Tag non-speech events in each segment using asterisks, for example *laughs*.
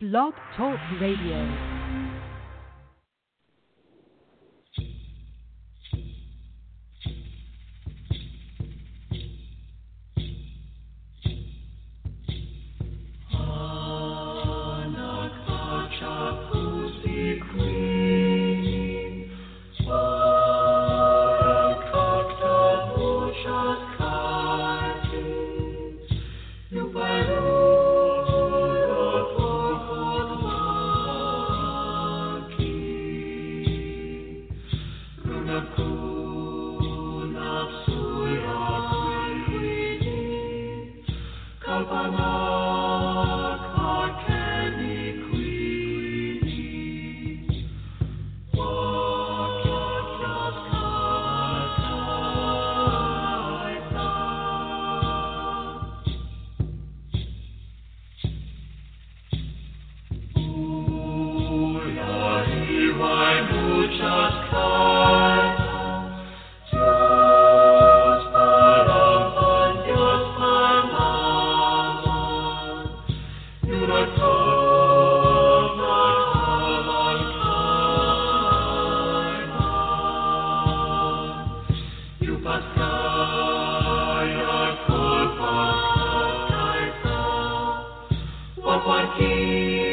Blog Talk Radio. Good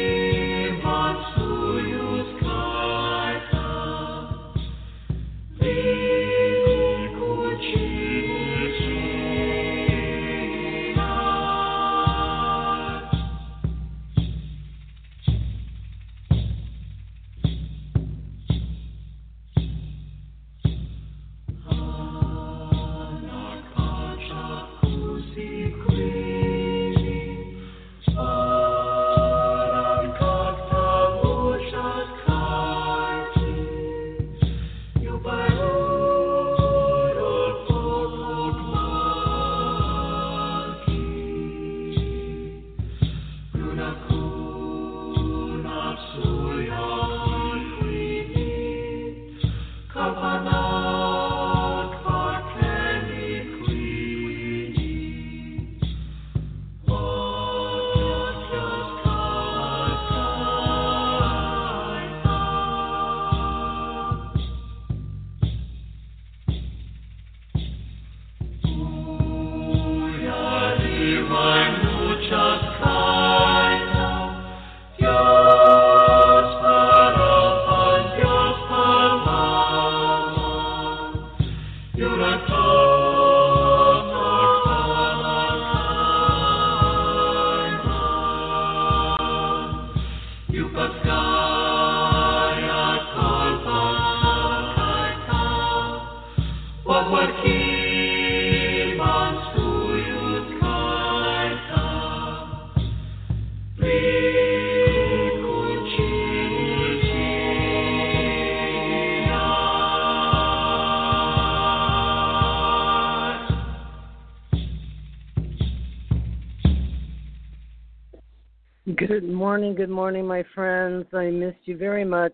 morning, good morning, my friends. I missed you very much,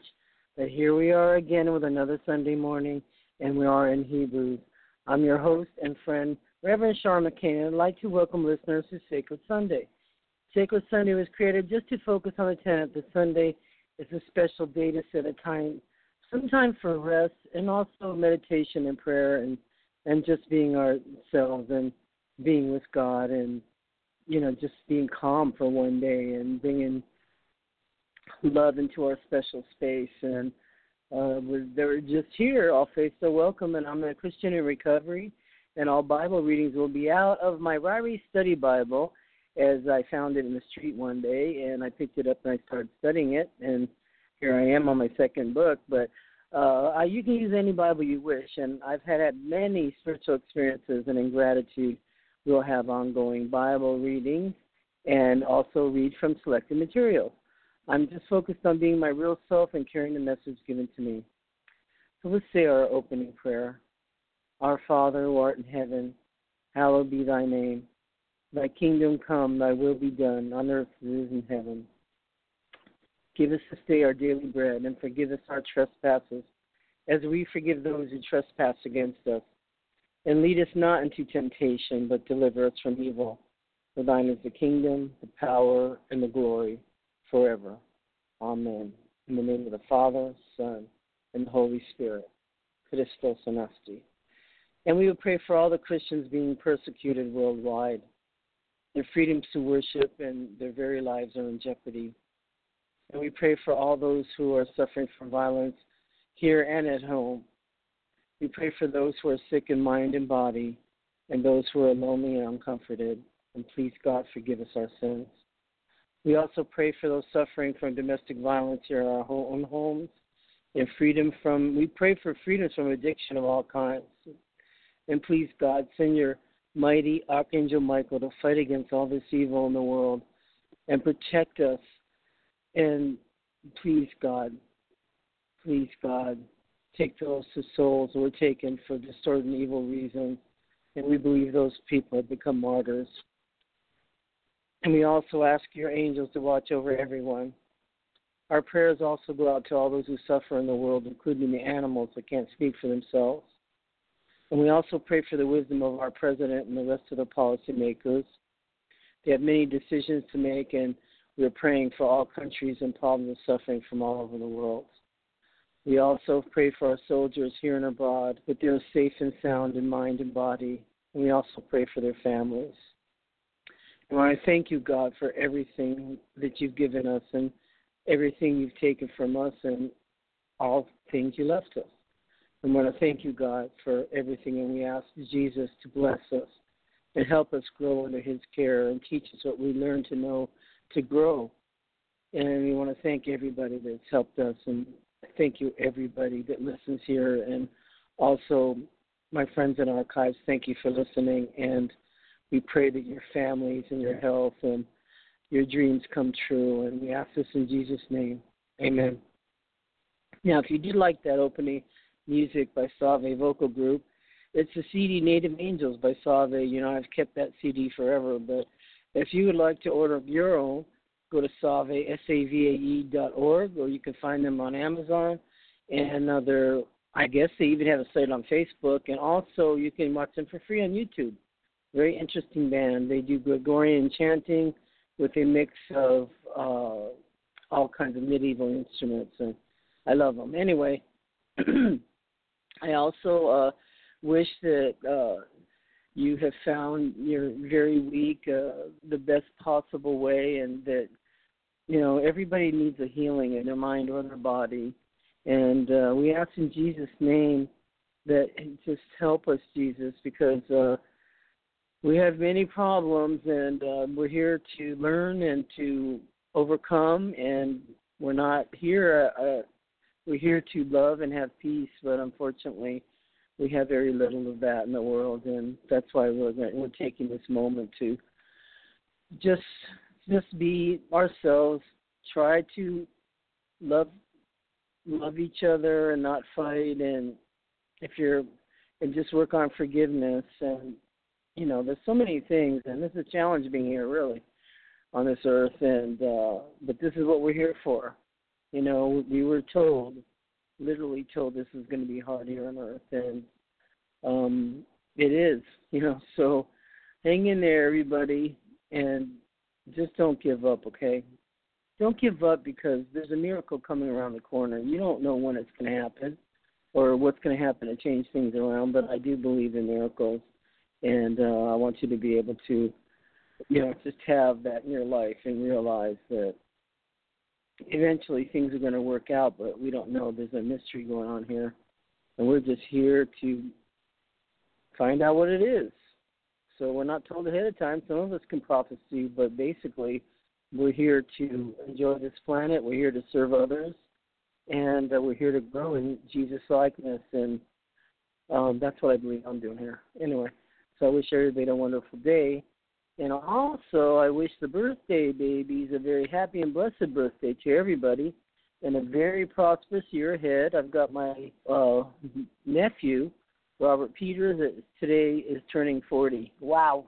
but here we are again with another Sunday morning, and we are in Hebrews. I'm your host and friend, Reverend Sharma Kane, and I'd like to welcome listeners to Sacred Sunday. Sacred Sunday was created just to focus on the tenet that Sunday is a special day to set a time, some time for rest, and also meditation and prayer, and and just being ourselves and being with God and you know, just being calm for one day and bringing love into our special space. And uh, we're, they're just here. All faiths are welcome, and I'm a Christian in recovery. And all Bible readings will be out of my Ryrie Study Bible, as I found it in the street one day, and I picked it up and I started studying it. And here I am on my second book. But uh, you can use any Bible you wish, and I've had, had many spiritual experiences and in gratitude We'll have ongoing Bible readings and also read from selected materials. I'm just focused on being my real self and carrying the message given to me. So let's say our opening prayer. Our Father who art in heaven, hallowed be thy name. Thy kingdom come, thy will be done, on earth as it is in heaven. Give us this day our daily bread, and forgive us our trespasses, as we forgive those who trespass against us and lead us not into temptation, but deliver us from evil. For thine is the kingdom, the power, and the glory, forever. Amen. In the name of the Father, Son, and the Holy Spirit. Christos Anasti. And we would pray for all the Christians being persecuted worldwide. Their freedoms to worship and their very lives are in jeopardy. And we pray for all those who are suffering from violence here and at home. We pray for those who are sick in mind and body and those who are lonely and uncomforted. And please, God, forgive us our sins. We also pray for those suffering from domestic violence here in our own homes and freedom from, we pray for freedom from addiction of all kinds. And please, God, send your mighty Archangel Michael to fight against all this evil in the world and protect us. And please, God, please, God, take those souls who were taken for distorted and evil reasons. And we believe those people have become martyrs. And we also ask your angels to watch over everyone. Our prayers also go out to all those who suffer in the world, including the animals that can't speak for themselves. And we also pray for the wisdom of our president and the rest of the policymakers. They have many decisions to make, and we are praying for all countries and problems of suffering from all over the world. We also pray for our soldiers here and abroad that they are safe and sound in mind and body. And we also pray for their families. And I thank you, God, for everything that you've given us and everything you've taken from us and all things you left us. I want to thank you, God, for everything, and we ask Jesus to bless us and help us grow under his care and teach us what we learn to know to grow. And we want to thank everybody that's helped us, and thank you, everybody that listens here, and also my friends in archives, thank you for listening. And we pray that your families and your health and your dreams come true. And we ask this in Jesus' name. Amen. Now, if you did like that opening music by SAVAE Vocal Group, it's the CD Native Angels by SAVAE. You know, I've kept that CD forever. But if you would like to order your own, go to SAVAE, S-A-V-A-E dot org, or you can find them on Amazon. And uh, I guess they even have a site on Facebook. And also, you can watch them for free on YouTube. Very interesting band. They do Gregorian chanting with a mix of uh, all kinds of medieval instruments, and I love them. Anyway, *clears throat* I also uh, wish that uh, you have found your very week uh, the best possible way, and that you know everybody needs a healing in their mind or their body, and uh, we ask in Jesus' name that just help us, Jesus, because. Uh, we have many problems, and uh, we're here to learn and to overcome. And we're not here. Uh, we're here to love and have peace, but unfortunately, we have very little of that in the world, and that's why we're we're taking this moment to just just be ourselves. Try to love love each other and not fight, and if you're and just work on forgiveness and you know, there's so many things, and this is a challenge being here, really, on this earth. And uh, but this is what we're here for. You know, we were told, literally told, this is going to be hard here on earth, and um, it is. You know, *laughs* so hang in there, everybody, and just don't give up. Okay, don't give up because there's a miracle coming around the corner. You don't know when it's going to happen or what's going to happen to change things around, but I do believe in miracles and uh, I want you to be able to, you know, just have that in your life and realize that eventually things are going to work out, but we don't know. There's a mystery going on here, and we're just here to find out what it is. So we're not told ahead of time. Some of us can prophesy, but basically, we're here to enjoy this planet. We're here to serve others, and uh, we're here to grow in Jesus' likeness. And um, that's what I believe I'm doing here. Anyway. So I wish everybody a wonderful day. And also, I wish the birthday babies a very happy and blessed birthday to everybody and a very prosperous year ahead. I've got my uh, nephew, Robert Peters, that today is turning 40. Wow.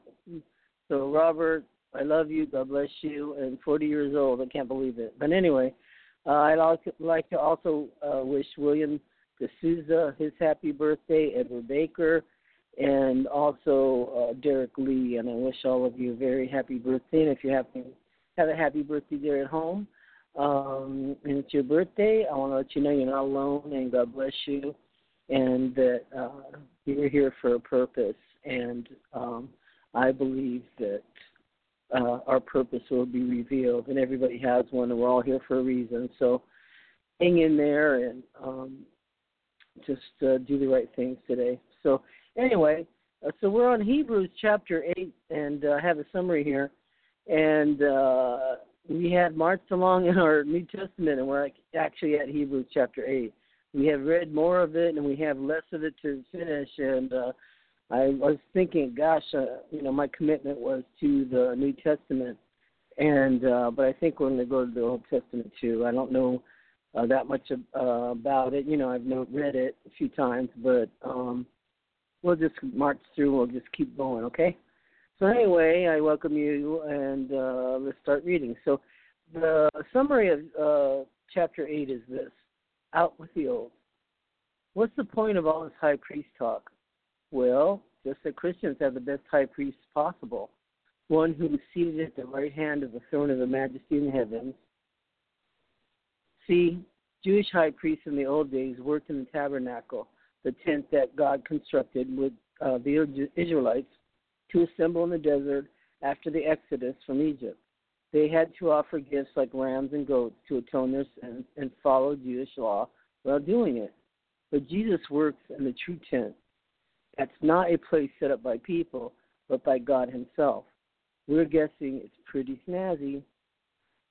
So, Robert, I love you. God bless you. And 40 years old. I can't believe it. But anyway, uh, I'd like to also uh, wish William D'Souza his happy birthday, Edward Baker, and also uh, Derek Lee. And I wish all of you a very happy birthday. And if you have have a happy birthday there at home, um, and it's your birthday, I want to let you know you're not alone, and God bless you, and that uh, you're here for a purpose. And um, I believe that uh, our purpose will be revealed, and everybody has one, and we're all here for a reason. So hang in there and um, just uh, do the right things today. So anyway, uh, so we're on Hebrews chapter eight, and uh, I have a summary here, and uh, we had marched along in our New Testament, and we're actually at Hebrews chapter eight. We have read more of it, and we have less of it to finish, and uh, I was thinking, gosh, uh, you know, my commitment was to the New Testament, and uh, but I think we're going to go to the Old Testament too. I don't know that much about it. You know, I've read it a few times, but um, we'll just march through. We'll just keep going, okay? So anyway, I welcome you, and uh, let's start reading. So the summary of uh, chapter eight is this: Out with the old. What's the point of all this high priest talk? Well, just that Christians have the best high priest possible, one who is seated at the right hand of the throne of the majesty in heaven. See, Jewish high priests in the old days worked in the tabernacle, the tent that God constructed with uh, the Israelites to assemble in the desert after the exodus from Egypt. They had to offer gifts like rams and goats to atone their sins and follow Jewish law while doing it. But Jesus works in the true tent, that's not a place set up by people, but by God Himself. We're guessing it's pretty snazzy.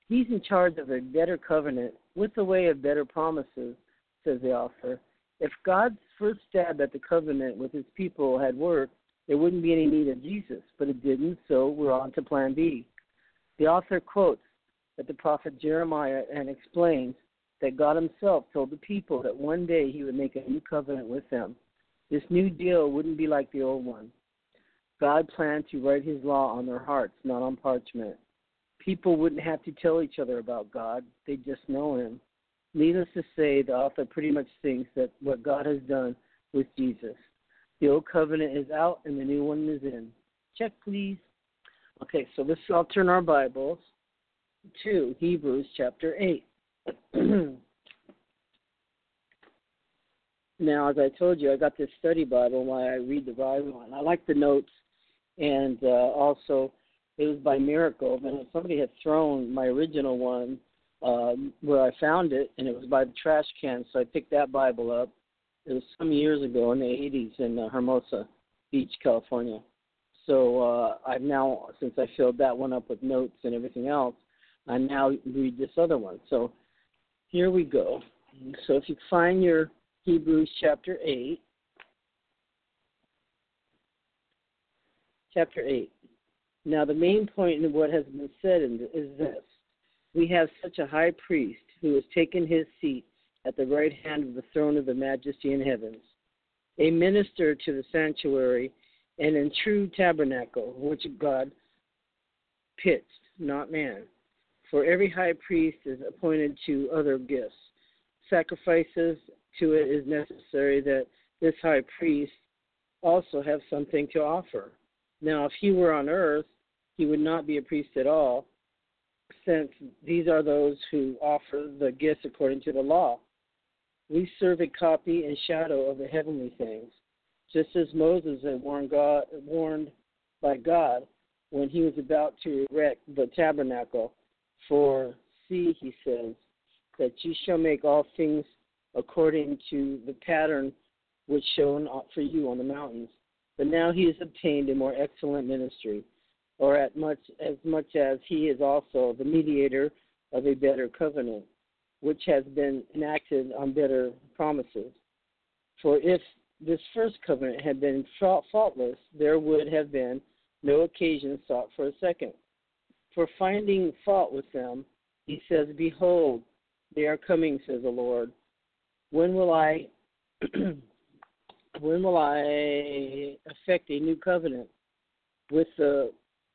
He's in charge of a better covenant with a way of better promises, says the author. If God's first stab at the covenant with His people had worked, there wouldn't be any need of Jesus, but it didn't, so we're on to plan B. The author quotes that the prophet Jeremiah and explains that God Himself told the people that one day He would make a new covenant with them. This new deal wouldn't be like the old one. God planned to write his law on their hearts, not on parchment. People wouldn't have to tell each other about God, they'd just know him. Needless to say, the author pretty much thinks that what God has done with Jesus. The old covenant is out and the new one is in. Check, please. Okay, so let's all turn our Bibles to Hebrews chapter 8. *clears throat* Now, as I told you, I got this study Bible while I read the Bible, and I like the notes. And uh, also, it was by miracle. And somebody had thrown my original one um, where I found it, and it was by the trash can. So I picked that Bible up. It was some years ago in the 80s in uh, Hermosa Beach, California. So uh, I've now, since I filled that one up with notes and everything else, I now read this other one. So here we go. So if you find your Hebrews chapter 8. Chapter 8. Now, the main point in what has been said is this We have such a high priest who has taken his seat at the right hand of the throne of the majesty in heavens, a minister to the sanctuary and in true tabernacle, which God pitched, not man. For every high priest is appointed to other gifts, sacrifices to it is necessary that this high priest also have something to offer. Now, if he were on earth, he would not be a priest at all, since these are those who offer the gifts according to the law. We serve a copy and shadow of the heavenly things, just as Moses had warned, God, warned by God when he was about to erect the tabernacle. For see, he says, that ye shall make all things according to the pattern which shown for you on the mountains. But now he has obtained a more excellent ministry, or at much as much as he is also the mediator of a better covenant, which has been enacted on better promises. For if this first covenant had been faultless, there would have been no occasion sought for a second. For finding fault with them, he says, Behold, they are coming, says the Lord, when will I *clears throat* when will I effect a new covenant with the,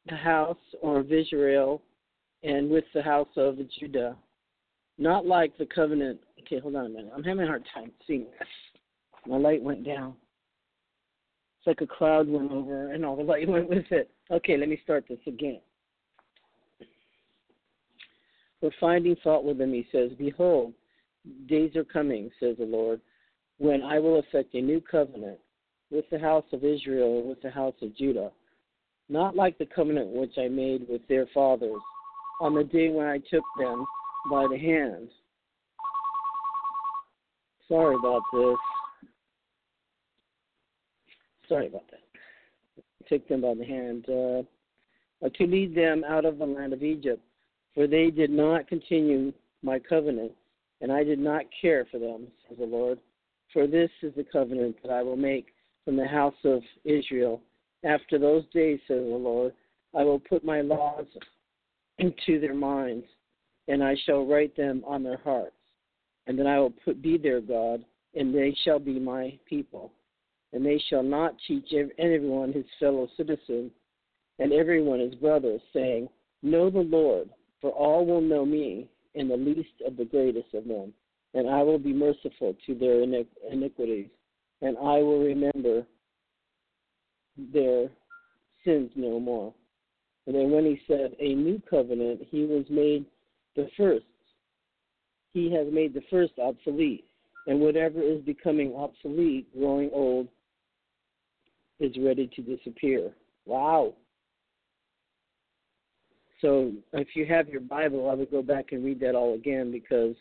the house of Israel and with the house of Judah? Not like the covenant. Okay, hold on a minute. I'm having a hard time seeing this. My light went down. It's like a cloud went over and all the light *laughs* went with it. Okay, let me start this again. For finding fault with them, he says, Behold, days are coming, says the Lord, when I will effect a new covenant with the house of Israel and with the house of Judah, not like the covenant which I made with their fathers on the day when I took them by the hand. Sorry about this. Sorry about that. Took them by the hand uh, to lead them out of the land of Egypt, for they did not continue my covenant, and I did not care for them, says the Lord. For this is the covenant that I will make from the house of Israel. After those days, says the Lord, I will put my laws into their minds, and I shall write them on their hearts. And then I will put, be their God, and they shall be my people. And they shall not teach everyone his fellow citizen, and everyone his brother, saying, Know the Lord, for all will know me, and the least of the greatest of them and I will be merciful to their iniquities, and I will remember their sins no more. And then when he said a new covenant, he was made the first. He has made the first obsolete, and whatever is becoming obsolete, growing old, is ready to disappear. Wow. So if you have your Bible, I would go back and read that all again because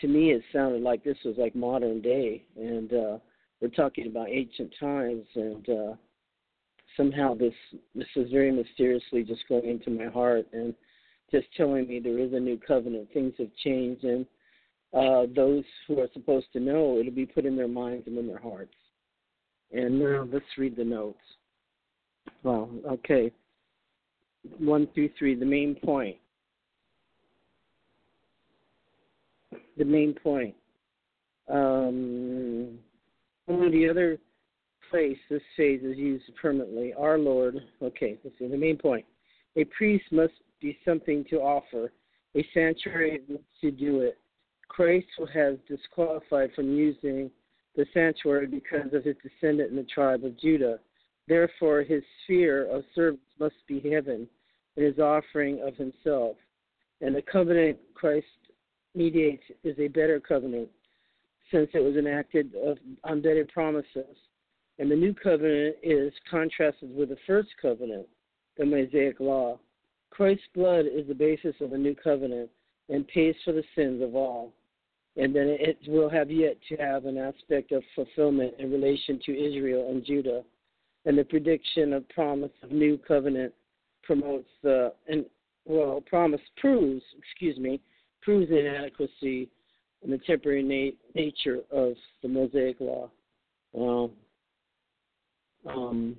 to me it sounded like this was like modern day and uh we're talking about ancient times and uh somehow this this is very mysteriously just going into my heart and just telling me there is a new covenant things have changed and uh those who are supposed to know it'll be put in their minds and in their hearts. And now let's read the notes. Well okay. One through three the main point. The main point. Um, the other place this phrase is used permanently, our Lord. Okay, this is the main point. A priest must be something to offer. A sanctuary to do it. Christ has disqualified from using the sanctuary because of his descendant in the tribe of Judah. Therefore, his sphere of service must be heaven and his offering of himself. And the covenant Christ mediates is a better covenant since it was enacted of, on promises. And the new covenant is contrasted with the first covenant, the Mosaic law. Christ's blood is the basis of the new covenant and pays for the sins of all. And then it will have yet to have an aspect of fulfillment in relation to Israel and Judah. And the prediction of promise of new covenant promotes the and well promise proves, excuse me, proves inadequacy and the temporary na- nature of the Mosaic Law. Um, um,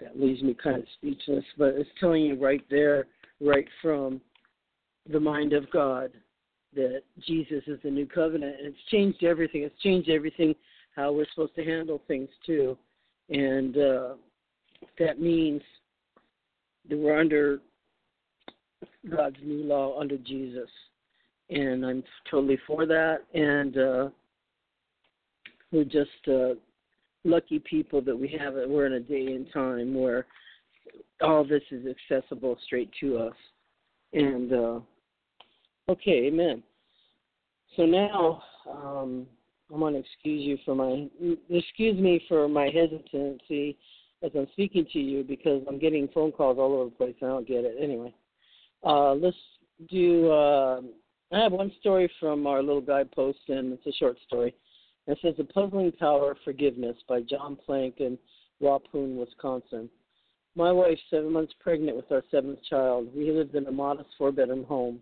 that leaves me kind of speechless, but it's telling you right there, right from the mind of God, that Jesus is the new covenant, and it's changed everything. It's changed everything how we're supposed to handle things too, and uh, that means that we're under God's new law under Jesus and I'm totally for that. And uh, we're just uh, lucky people that we have it. We're in a day and time where all this is accessible straight to us. And uh, okay, amen. So now um, I want to excuse you for my excuse me for my hesitancy as I'm speaking to you because I'm getting phone calls all over the place. and I don't get it anyway. Uh, let's do. Uh, I have one story from our little guidepost, and it's a short story. It says The Puzzling Power of Forgiveness by John Plank in Waupun, Wisconsin. My wife, seven months pregnant with our seventh child, we lived in a modest four bedroom home.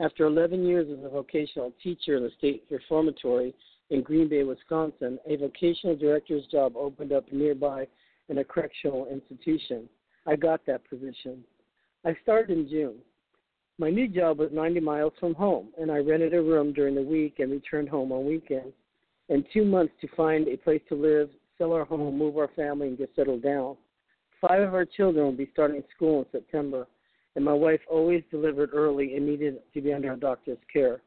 After 11 years as a vocational teacher in the state reformatory in Green Bay, Wisconsin, a vocational director's job opened up nearby in a correctional institution. I got that position. I started in June. My new job was 90 miles from home, and I rented a room during the week and returned home on weekends. And two months to find a place to live, sell our home, move our family, and get settled down. Five of our children will be starting school in September, and my wife always delivered early and needed to be under a doctor's care.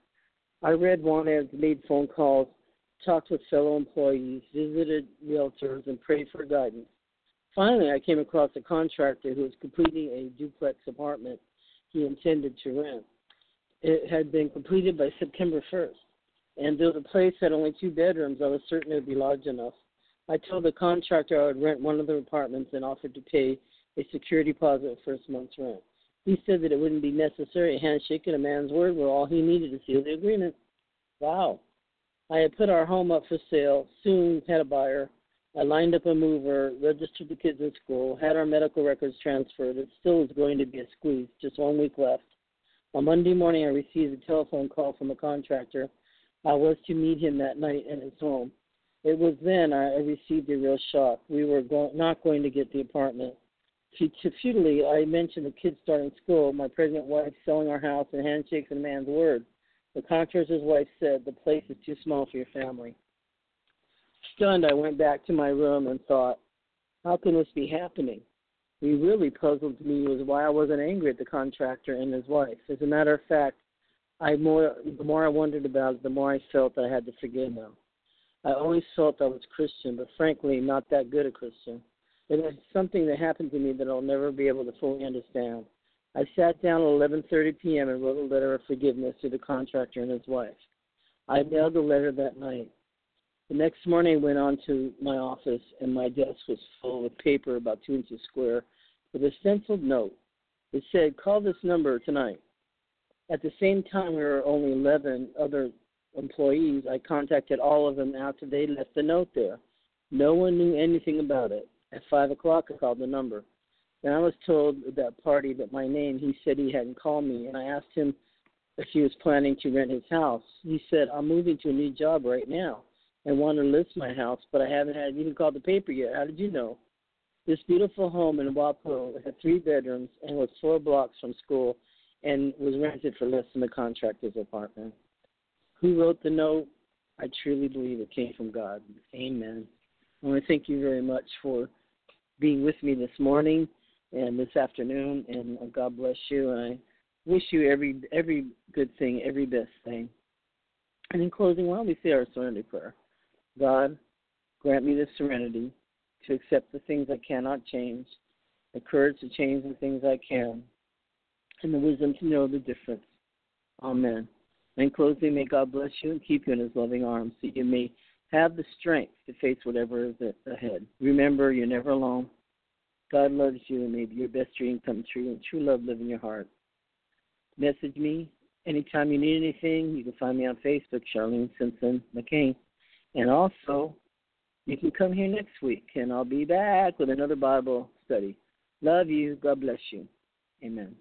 I read ads, made phone calls, talked with fellow employees, visited realtors, and prayed for guidance. Finally, I came across a contractor who was completing a duplex apartment he intended to rent. It had been completed by September 1st, and though the place had only two bedrooms, I was certain it would be large enough. I told the contractor I would rent one of the apartments and offered to pay a security deposit for first month's rent. He said that it wouldn't be necessary. A handshake and a man's word were all he needed to seal the agreement. Wow. I had put our home up for sale, soon had a buyer. I lined up a mover, registered the kids in school, had our medical records transferred. It still is going to be a squeeze, just one week left. On Monday morning, I received a telephone call from a contractor. I was to meet him that night at his home. It was then I received a real shock. We were go- not going to get the apartment. Futilely, I mentioned the kids starting school, my pregnant wife selling our house, and handshakes and a man's word. The contractor's wife said, The place is too small for your family. Stunned, I went back to my room and thought, How can this be happening? What really puzzled me was why I wasn't angry at the contractor and his wife. As a matter of fact, I more the more I wondered about it, the more I felt I had to forgive them. I always felt I was Christian, but frankly, not that good a Christian. It was something that happened to me that I'll never be able to fully understand. I sat down at 11:30 p.m. and wrote a letter of forgiveness to the contractor and his wife. I mailed the letter that night. The next morning, I went on to my office, and my desk was full of paper about two inches square with a stenciled note. It said, "Call this number tonight." At the same time, there were only 11 other employees. I contacted all of them after they left the note there. No one knew anything about it. At five o'clock, I called the number. And I was told at that party that my name. He said he hadn't called me, and I asked him if he was planning to rent his house. He said, "I'm moving to a new job right now and want to list my house, but I haven't had even called the paper yet. How did you know?" This beautiful home in Waupun had three bedrooms and was four blocks from school and was rented for less than the contractor's apartment. Who wrote the note? I truly believe it came from God. Amen. I want to thank you very much for being with me this morning and this afternoon, and uh, God bless you. And I wish you every every good thing, every best thing. And in closing, why don't we say our serenity prayer? God, grant me the serenity to accept the things I cannot change, the courage to change the things I can, and the wisdom to know the difference. Amen. In closing, may God bless you and keep you in his loving arms so you may have the strength to face whatever is ahead. Remember, you're never alone. God loves you, and may your best dream come true and true love live in your heart. Message me anytime you need anything. You can find me on Facebook, Charlene Simpson McCain. And also, you can come here next week, and I'll be back with another Bible study. Love you. God bless you. Amen.